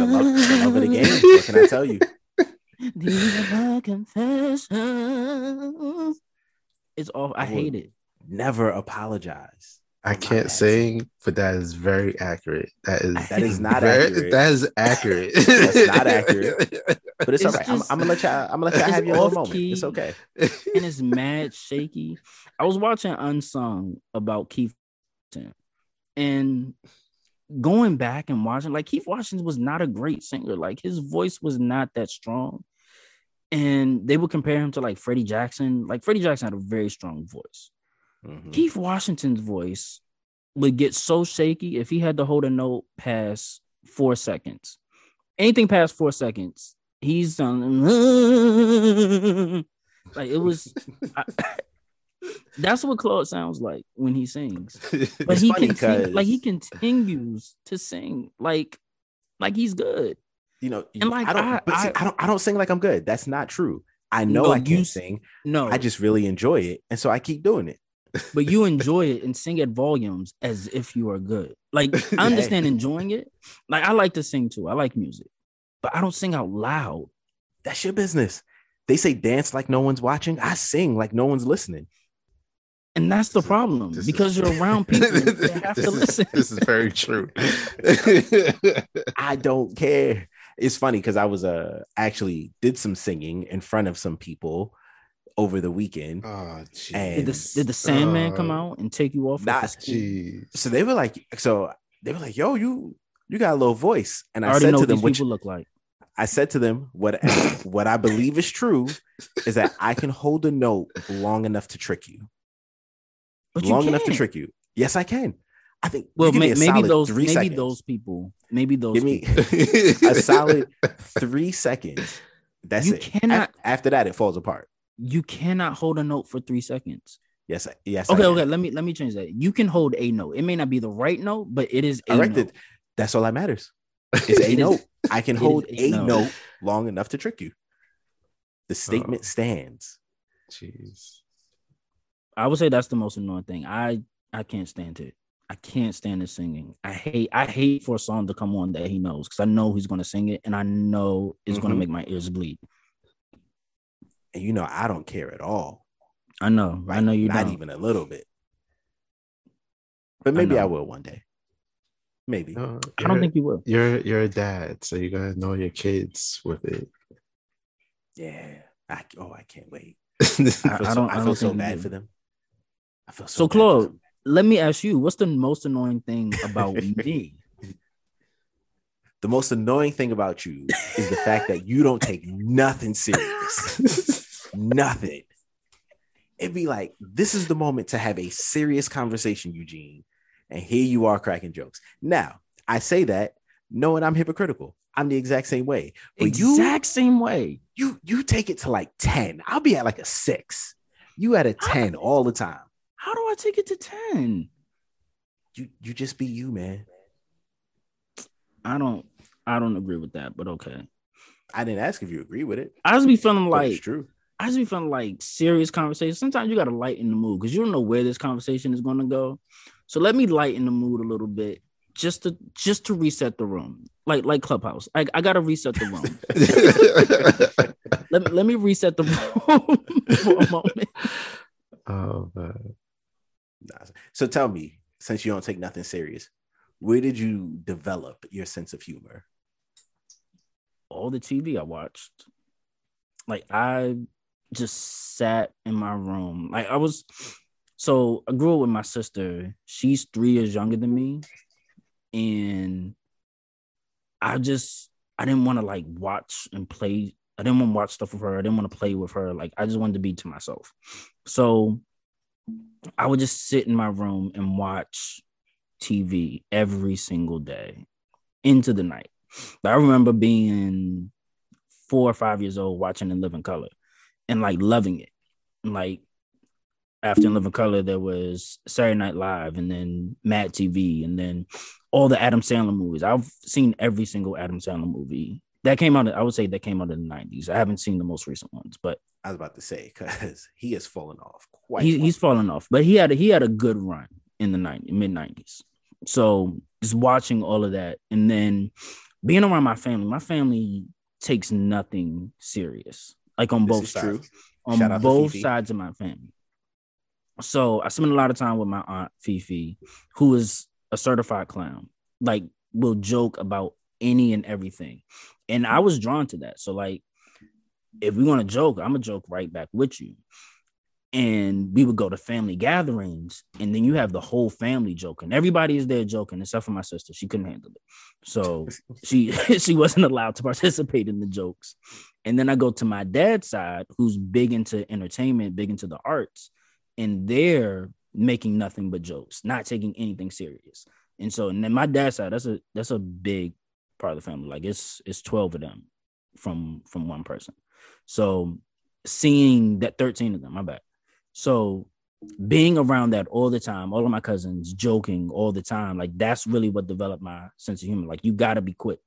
love, it's the love of the game. Uh. What can I tell you? [laughs] These are my confessions. It's all I hate it. Never apologize. I can't sing, but that is very accurate. That is That is not [laughs] very, accurate. That is accurate. [laughs] That's not accurate. [laughs] But it's, It's all right. I'm, I'm gonna let y'all. I'm gonna let y'all have your little off moment. It's okay. and it's mad shaky. I was watching Unsung about Keith and going back and watching, like Keith Washington was not a great singer. Like his voice was not that strong. And they would compare him to like Freddie Jackson. Like Freddie Jackson had a very strong voice. Mhm. Keith Washington's voice would get so shaky if he had to hold a note past four seconds. Anything past four seconds, he's um, [laughs] like it was. I- [laughs] that's what Claude sounds like when he sings. [laughs] But It's he continue, like he continues to sing like like he's good. You know, And, like, I don't. I- see, I- don't. I don't sing like I'm good. That's not true. I know No, I you can't s- sing. No, I just really enjoy it, and so I keep doing it. But you enjoy it and sing at volumes as if you are good. Like [laughs] I understand Hey. enjoying it. Like I like to sing too. I like music, but I don't sing out loud. That's your business. They say dance like no one's watching. I sing like no one's listening. And that's the problem This is- because you're around [laughs] people that have to is, listen. This is very true. [laughs] I don't care. It's funny because I was uh actually did some singing in front of some people over the weekend. oh, jeez. Did the, did the Sandman come Uh, out and take you off? Nah, of his school? Jeez. So they were like, so they were like, yo, you you got a little voice. And I I, said know to what them, these which people look like. I said to them, what [laughs] what I believe is true is that I can hold a note long enough to trick you. But you long enough to trick you. Yes, I can. I think. Well, you give me may, maybe those maybe seconds. those people, maybe those Give me people. [laughs] a solid three seconds. [laughs] That's You it. cannot- Af- After that, it falls apart. You cannot hold a note for three seconds. Yes, I- yes. Okay, okay. Let me let me change that. You can hold a note. It may not be the right note, but it is a All right, note. then, that's all that matters. [laughs] It's a It is- note. I can hold a a note. note long enough to trick you. The statement Oh. stands. Jeez. I would say that's the most annoying thing. I I can't stand it. I can't stand his singing. I hate I hate for a song to come on that he knows because I know he's gonna sing it and I know it's gonna Mhm. make my ears bleed. And you know, I don't care at all. I know. I know you not don't. even a little bit. But maybe I, know. will one day. Maybe. No, I don't think you will. you're you're a dad, so you gotta know your kids with it. Yeah. I, oh, I can't wait. [laughs] I- I feel I so, don't- I I feel don't so bad for them. I feel so, So Claude, let me ask you, what's the most annoying thing about [laughs] me? The most annoying thing about you is the fact that you don't take nothing serious. [laughs] nothing. It'd be like, this is the moment to have a serious conversation, Eugene. And here you are cracking jokes. Now, I say that knowing I'm hypocritical. I'm the exact same way. But exact same way. you you you take it to like 10. I'll be at like a six. You at a 10 all the time. How do I take it to 10? You you just be you, man. I don't I don't agree with that, but okay. I didn't ask if you agree with it. I just be feeling like it's true. I just be feeling like serious conversation. Sometimes you gotta lighten the mood because you don't know where this conversation is gonna go. So let me lighten the mood a little bit just to just to reset the room. Like like Clubhouse. I, I gotta reset the room. [laughs] let, me, let me reset the room [laughs] for a moment. oh man. So tell me, since you don't take nothing serious, where did you develop your sense of humor? all the TV I watched. Like I just sat in my room. Like I was so I grew up with my sister. She's three years younger than me. And I just I didn't want to like watch and play. I didn't want to watch stuff with her. I didn't want to play with her. Like I just wanted to be to myself. So I would just sit in my room and watch TV every single day into the night. I remember being four or five years old watching In Living Color and like loving it. And like after In Living Color, there was Saturday Night Live and then Mad TV and then all the Adam Sandler movies. I've seen every single Adam Sandler movie that came out. I would say that came out in the 90s. I haven't seen the most recent ones, but I was about to say because [laughs] he has fallen off quite. he, he's fallen off. But he had a, he had a good run in the 90s, mid 90s. So just watching all of that and then being around my family, my family takes nothing serious. Like on This both sides. true. On Shout both sides of my family. So I spend a lot of time with my aunt Fifi, who is a certified clown. Like will joke about any and everything. And I was drawn to that. So like if we want to joke, I'm gonna joke right back with you. And we would go to family gatherings, and then you have the whole family joking. Everybody is there joking, except for my sister. She couldn't handle it. So [laughs] she [laughs] she wasn't allowed to participate in the jokes. And then I go to my dad's side, who's big into entertainment, big into the arts, and they're making nothing but jokes, not taking anything serious. And so, and then my dad's side, that's a that's a big part of the family. Like it's it's 12 of them from from one person. So seeing that 13 of them, my bad. So being around that all the time, all of my cousins joking all the time, like that's really what developed my sense of humor. Like you gotta be quick.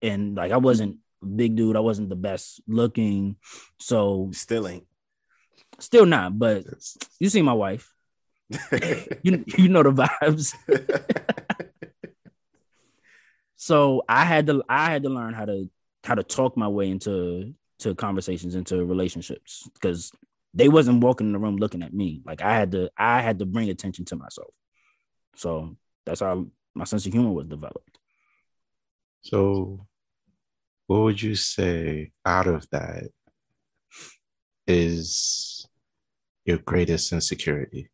And like I wasn't a big dude, I wasn't the best looking. So Still ain't. still not, but you see my wife. [laughs] You you know the vibes. [laughs] So I had to I had to learn how to how to talk my way into to conversations into relationships because they wasn't walking in the room looking at me. Like I had to I had to bring attention to myself. So that's how my sense of humor was developed. So, what would you say out of that is your greatest insecurity?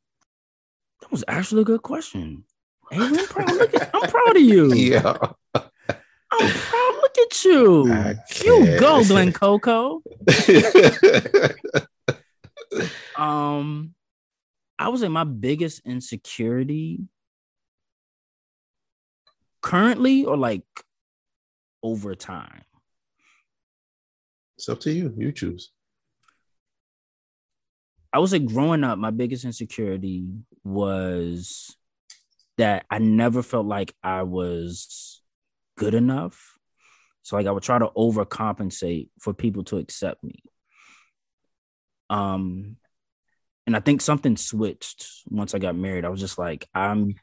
That was actually a good question. Hey, I'm proud, at- [laughs] I'm proud of you. Yeah. I'm proud. Look at you. You go, Glen Coco. [laughs] Um, I would say my biggest insecurity currently or like over time. it's up to you. You choose. I would say growing up, my biggest insecurity was that I never felt like I was good enough. So like I would try to overcompensate for people to accept me. Um and I think something switched once I got married. I was just like, I'm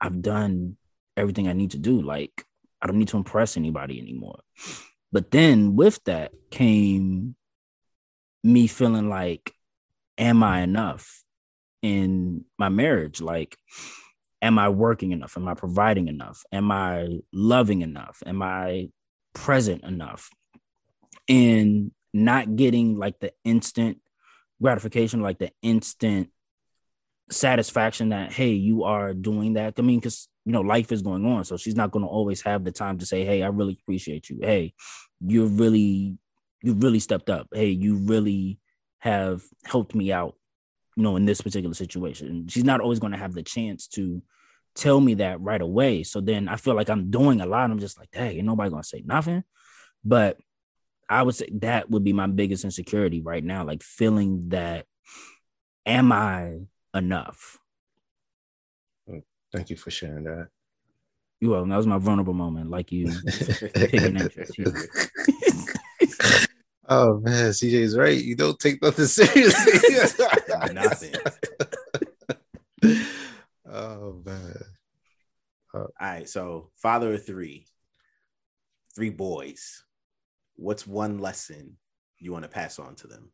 I've done everything I need to do. Like I don't need to impress anybody anymore. But then with that came me feeling like am I enough in my marriage? Like, am I working enough? Am I providing enough? Am I loving enough? Am I present enough? And not getting like the instant gratification, like the instant satisfaction that, hey, you are doing that. I mean, because, you know, life is going on. So she's not going to always have the time to say, hey, I really appreciate you. Hey, you're really, you really stepped up. Hey, you really have helped me out, you know, in this particular situation. She's not always going to have the chance to tell me that right away. So then I feel like I'm doing a lot. I'm just like, dang, ain't nobody gonna say nothing. But I would say that would be my biggest insecurity right now, like feeling that am I enough? Thank you for sharing that. You well, that was my vulnerable moment, like you picking interest. [laughs] oh man, CJ's right. You don't take nothing [laughs] seriously. [laughs] Nothing. oh man. Uh, All right, so father of three, three boys. What's one lesson you want to pass on to them?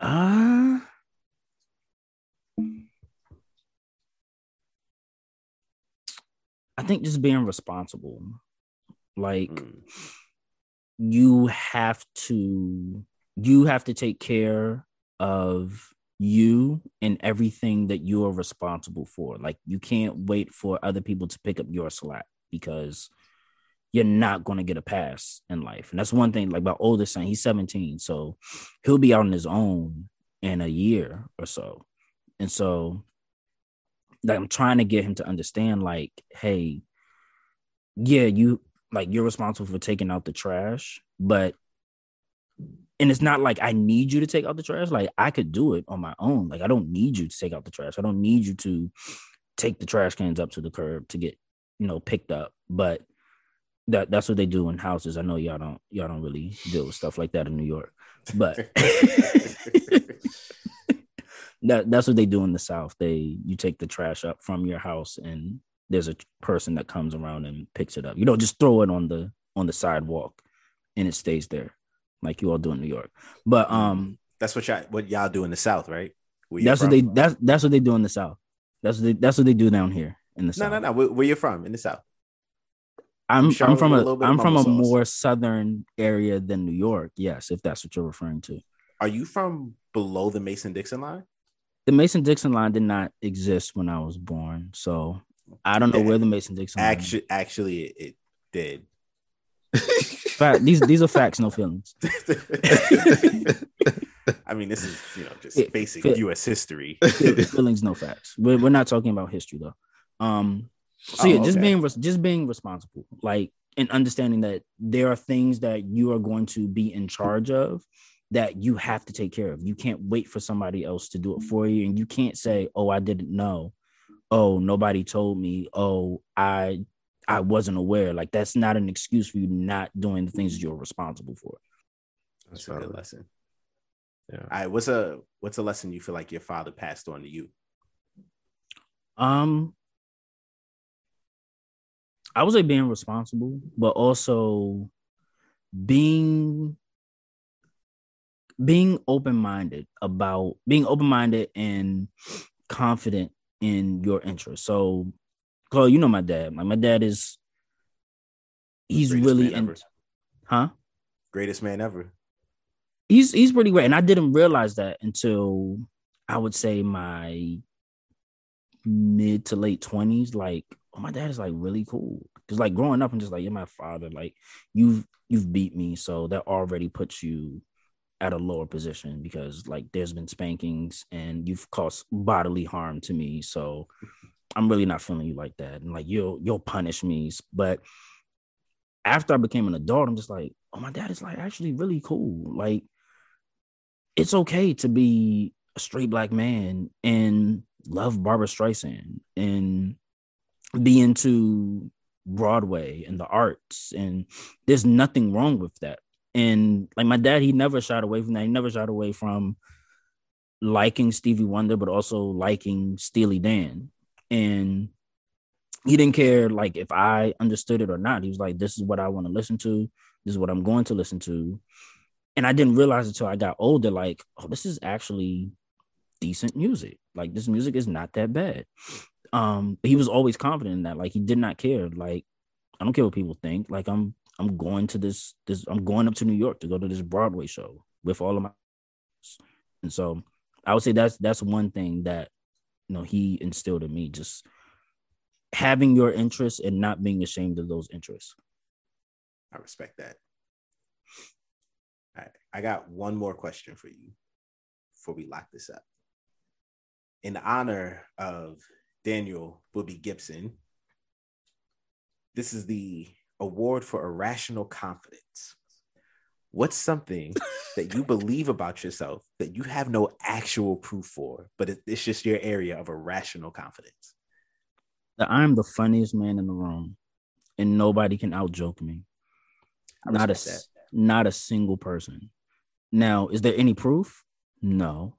Uh I think just being responsible. Like Mm. you have to you have to take care of you and everything that you are responsible for. Like you can't wait for other people to pick up your slack because you're not going to get a pass in life. And that's one thing like my oldest son, he's 17, so he'll be out on his own in a year or so. And so like I'm trying to get him to understand like hey, yeah, you like you're responsible for taking out the trash, but and it's not like I need you to take out the trash. Like I could do it on my own. Like I don't need you to take out the trash. I don't need you to take the trash cans up to the curb to get, you know, picked up. But that that's what they do in houses. I know y'all don't y'all don't really deal with stuff like that in New York. But [laughs] [laughs] that that's what they do in the South. They you take the trash up from your house and there's a person that comes around and picks it up. You don't just throw it on the on the sidewalk and it stays there like you all do in New York. But um That's what y'all what y'all do in the South, right? That's what they that's that's what they do in the South. That's what they, that's what they do down here in the No, South. no, no. Where, where you from in the South? I'm I'm from a a little bit of I'm from a sauce. more southern area than New York. Yes, if that's what you're referring to. Are you from below the Mason Dixon line? The Mason Dixon line did not exist when I was born, so I don't know Yeah. where the Mason Dixon line. Actually, actually, it, it did. Fact, these these are facts, no feelings. [laughs] I mean, this is you know just Yeah, basic. U.S. history. feelings, no facts. We're, we're not talking about history though. Um, so yeah, Oh, just being res- just being responsible, like and understanding that there are things that you are going to be in charge of that you have to take care of. You can't wait for somebody else to do it for you, and you can't say, "Oh, I didn't know." Oh, nobody told me. Oh, I I wasn't aware. Like that's not an excuse for you not doing the things you're responsible for. That's a good lesson. Yeah. All right, what's a what's a lesson you feel like your father passed on to you? Um, I would say being responsible, but also being being open minded about being open minded and confident in your interests. So, Chloe, you know my dad. Like my dad is, he's Greatest really in, ever. huh? Greatest man ever. he's he's pretty great, and I didn't realize that until I would say my mid to late twenties. Like, oh, my dad is like really cool. Because like growing up, I'm just like, you're my father. Like, you've you've beat me, so that already puts you at a lower position because like there's been spankings and you've caused bodily harm to me. So I'm really not feeling you like that, and like you'll you'll punish me, but after I became an adult, I'm just like, oh, my dad is like actually really cool. Like, it's okay to be a straight black man and love Barbra Streisand and be into Broadway and the arts. And there's nothing wrong with that. And like my dad, he never shied away from that. He never shied away from liking Stevie Wonder, but also liking Steely Dan. And he didn't care like if I understood it or not. He was like, this is what I want to listen to. This is what I'm going to listen to. And I didn't realize until I got older, like, oh, this is actually decent music. Like this music is not that bad. Um, he was always confident in that. Like he did not care. Like, I don't care what people think. Like I'm I'm going to this this I'm going up to New York to go to this Broadway show with all of my and so I would say that's that's one thing that you know he instilled in me, just having your interests and not being ashamed of those interests. I respect that. All right, I got one more question for you before we lock this up. In honor of Daniel Boobie Gibson. This is the award for irrational confidence. What's something [laughs] that you believe about yourself that you have no actual proof for, but it's just your area of irrational confidence? That I'm the funniest man in the room, and nobody can out joke me. Not a not a single person. Now, is there any proof? No.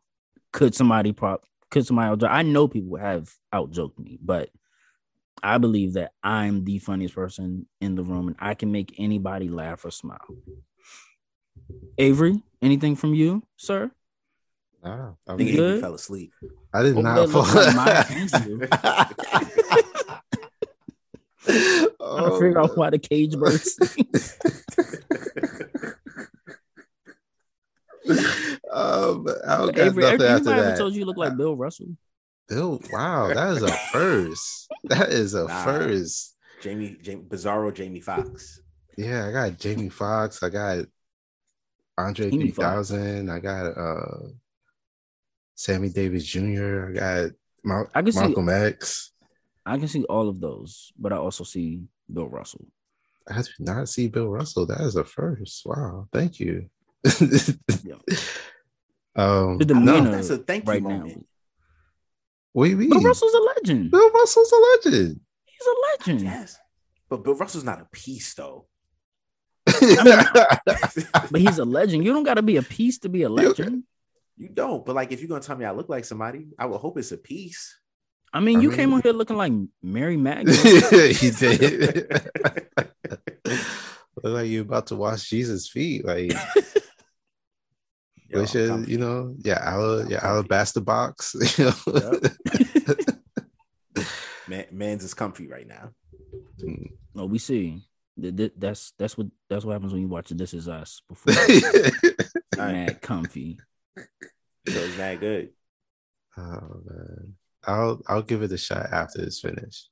Could somebody prop? Could somebody out? I know people have out joked me, but I believe that I'm the funniest person in the room, and I can make anybody laugh or smile. Avery, anything from you, sir? Nah, I, I think mean, good? Fell asleep. I did Over not there fall. looking like Maya Angelou. Trying to oh, figure out oh, why the cage birds. [laughs] [laughs] um, I don't got Avery, nothing Avery, after anybody ever that. told you you look like Bill Russell? Bill, wow, that is a [laughs] first. That is a Nah. first. Jamie, Jamie, Bizarro, Jamie Foxx. Yeah, I got Jamie Foxx. I got Andre Jamie Foxx. 3000. I got uh Sammy Davis Jr. I got Mal- I can see- Malcolm X. I can see all of those, but I also see Bill Russell. I did not see Bill Russell. That is a first. Wow, thank you. [laughs] Yeah. um, The no, That's a thank you right now. moment. what do you mean? Bill Russell's a legend. Bill Russell's a legend. He's a legend. Yes. But Bill Russell's not a piece, though. [laughs] But he's a legend. You don't got to be a piece to be a legend. You don't. But like, if you're gonna tell me I look like somebody, I would hope it's a piece. I mean, I you mean- came on here looking like Mary Magdalene. [laughs] he did. Look like you about to wash Jesus' feet. Like, Yo, wish I'm you know, yeah, ala, I'm yeah, comfy. alabaster box. [laughs] You know? [laughs] Man, man's is comfy right now. no, we see. Th- th- That's that's what that's what happens when you watch This Is Us before [laughs] mad comfy. So it's not good. oh man, I'll I'll give it a shot after it's finished.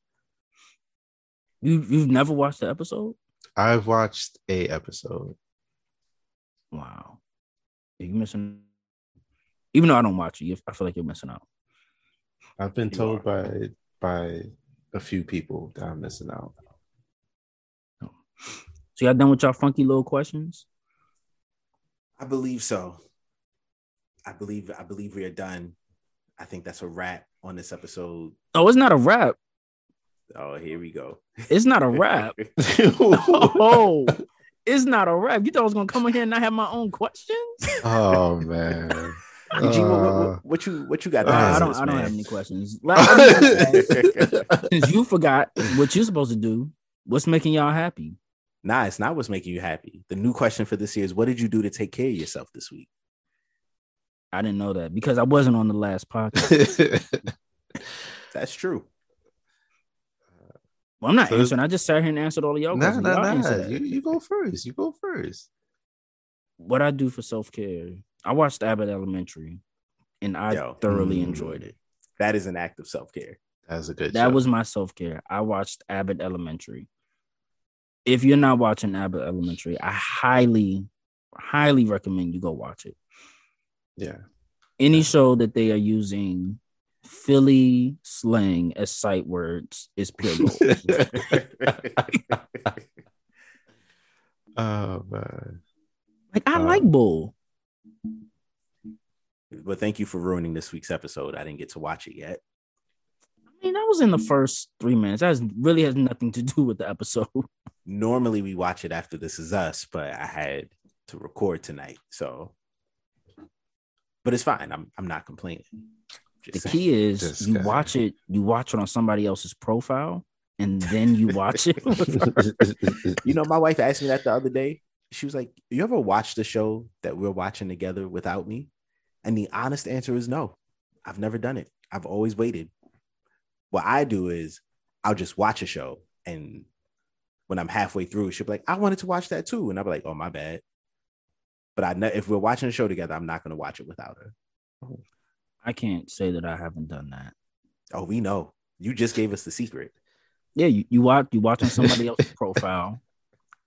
You you've never watched the episode? I've watched a episode. Wow, you're missing. Even though I don't watch it, you- I feel like you're missing out. I've been You told by by a few people that I'm missing out. So y'all done with y'all funky little questions? I believe so. I believe I believe we are done. I think that's a wrap on this episode. Oh, it's not a wrap. Oh, here we go. It's not a wrap. [laughs] [laughs] oh, it's not a wrap. You thought I was gonna come in here and not have my own questions? [laughs] oh [laughs] man. Eugene, what, what- Uh, what, what you what you got? Uh, I don't. I don't man? have any questions. Like, since you [laughs] forgot what you're supposed to do, what's making y'all happy? Nah, it's not what's making you happy. The new question for this year is: What did you do to take care of yourself this week? I didn't know that because I wasn't on the last podcast. That's true. Well, I'm not So- answering. I just sat here and answered all of y'all nah, questions. nah, Y'all nah. You, you go first. You go first. What I do for self care? I watched Abbott Elementary, and I Yo. thoroughly Mm. enjoyed it. That is an act of self care. That's a good. That show. was my self care. I watched Abbott Elementary. If you're not watching Abbott Elementary, I highly, highly recommend you go watch it. yeah. Any show that they are using Philly slang as sight words is pure gold. [laughs] oh man. like I Uh, like Bull. but thank you for ruining this week's episode. I didn't get to watch it yet. I mean, that was in the first three minutes. That has, really has nothing to do with the episode. [laughs] Normally we watch it after This Is Us, but I had to record tonight, so. But it's fine. I'm I'm not complaining. The key is This you watch it, you watch it on somebody else's profile, and then you watch it. [laughs] You know, my wife asked me that the other day. She was like, "You ever watch the show that we're watching together without me?" And the honest answer is no. I've never done it. I've always waited. What I do is I'll just watch a show, and when I'm halfway through, she'll be like, "I wanted to watch that too," and I'll be like, "Oh, my bad." But I know if we're watching a show together, I'm not going to watch it without her. I can't say that I haven't done that. Oh, we know. You just gave us the secret. Yeah, you, you watch you watch on somebody else's [laughs] profile,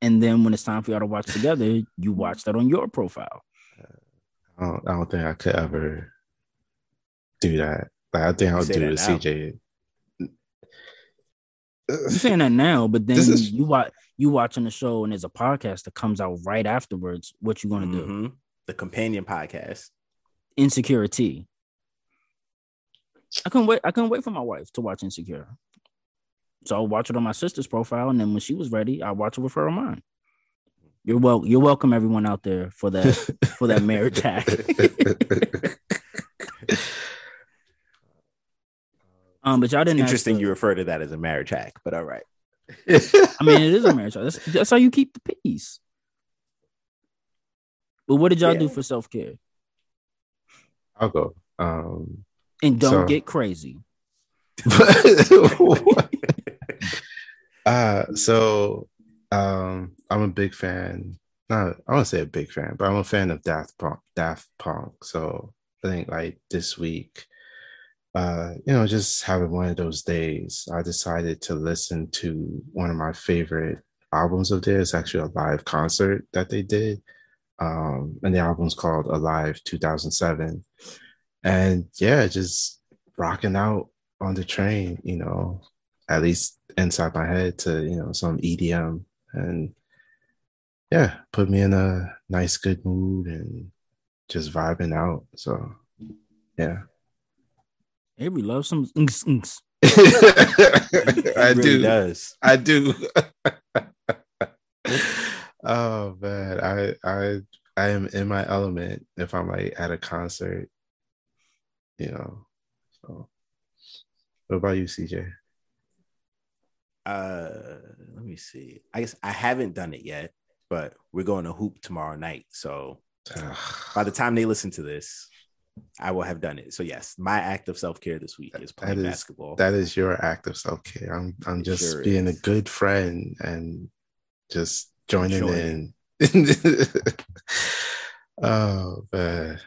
and then when it's time for y'all to watch together, you watch that on your profile. I don't, I don't think I could ever do that. Like I think I You would do that the now. CJ. You saying that now, but then is- you watch you watching the show and there's a podcast that comes out right afterwards. What you gonna do? Mhm. The companion podcast. Insecurity. I couldn't wait. I couldn't wait for my wife to watch Insecure. So I'll watch it on my sister's profile, and then when she was ready, I'll watch it with her on mine. You're well. You're welcome, everyone out there, for that for that marriage [laughs] hack. [laughs] um, but y'all didn't. ask Interesting the- you refer to that as a marriage hack, but all right. I mean, it is a marriage. hack. That's, that's how you keep the peace. But what did y'all do for self care? I'll go. Um, And don't So- get crazy. [laughs] uh, so um, I'm a big fan. Not I won't say a big fan, but I'm a fan of Daft Punk. Daft Punk. So I think like this week, uh, you know, just having one of those days, I decided to listen to one of my favorite albums of theirs. Actually, a live concert that they did, um, and the album's called Alive 2007. And yeah, just rocking out on the train, you know, at least inside my head to, you know, some EDM and yeah, put me in a nice, good mood and just vibing out. So yeah. Avery loves some. inks, inks. [laughs] I really do. does. I do. [laughs] oh man, I I I am in my element if I'm like at a concert, you know. So what about you, CJ? Uh, let me see. I guess I haven't done it yet, but we're going to hoop tomorrow night. So [sighs] by the time they listen to this, I will have done it. So yes, my act of self care this week is playing That is- basketball. that is your act of self care. I'm I'm It just sure being is. a good friend and just joining in. [laughs] oh man.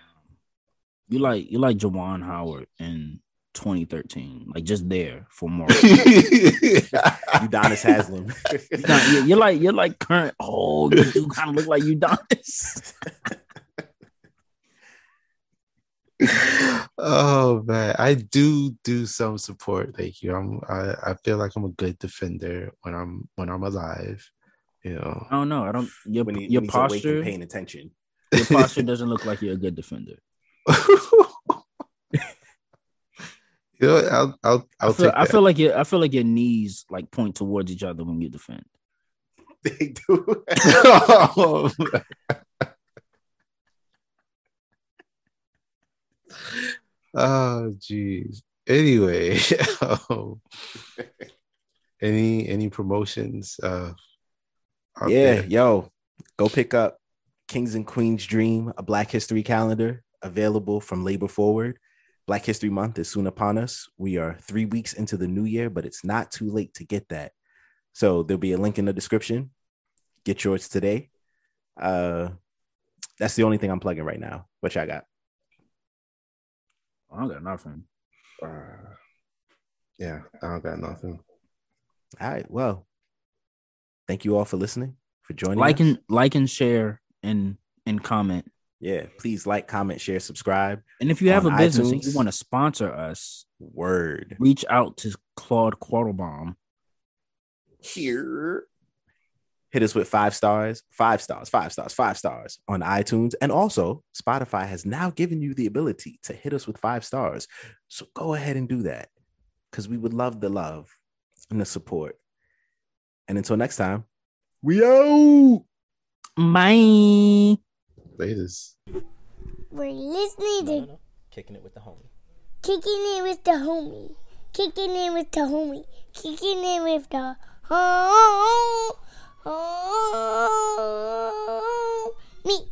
You like you like Juwan Howard in 2013, like just there for [laughs] more. Udonis Haslem. Nah, you- you're like you're like current. Oh, you do kind of look like Udonis. oh man, I do do some support. Thank you. I'm I, I feel like I'm a good defender when I'm when I'm alive. You know. I don't know. I don't. Your when, he, your when he's posture paying attention. your posture [laughs] doesn't look like you're a good defender. You know. I'll I'll I'll I feel, take I feel like your I feel like your knees like point towards each other when you defend. [laughs] They do. [laughs] oh, man. oh geez. Anyway, um, [laughs] any any promotions? Uh, yeah, there? yo, go pick up Kings and Queens Dream, a Black History calendar available from Labor Forward. Black History Month is soon upon us. We are three weeks into the new year, but it's not too late to get that. So there'll be a link in the description. Get yours today. Uh, that's the only thing I'm plugging right now. What y'all got? I don't got nothing. Uh, yeah, I don't got nothing. All right. Well, thank you all for listening, for joining. Like us. and like and share and and comment. Yeah, please like, comment, share, subscribe. And if you have a business and you want to sponsor us, Word. reach out to Claude Quattlebaum. here. Hit us with five stars, five stars, five stars, five stars on iTunes. And also, Spotify has now given you the ability to hit us with five stars. So go ahead and do that because we would love the love and the support. And until next time, we out. Bye. Latest. We're listening to no, no. Kicking It With The Homie. Kicking It With The Homie. Kicking It With The Homie. Kicking It With The Homie. Me.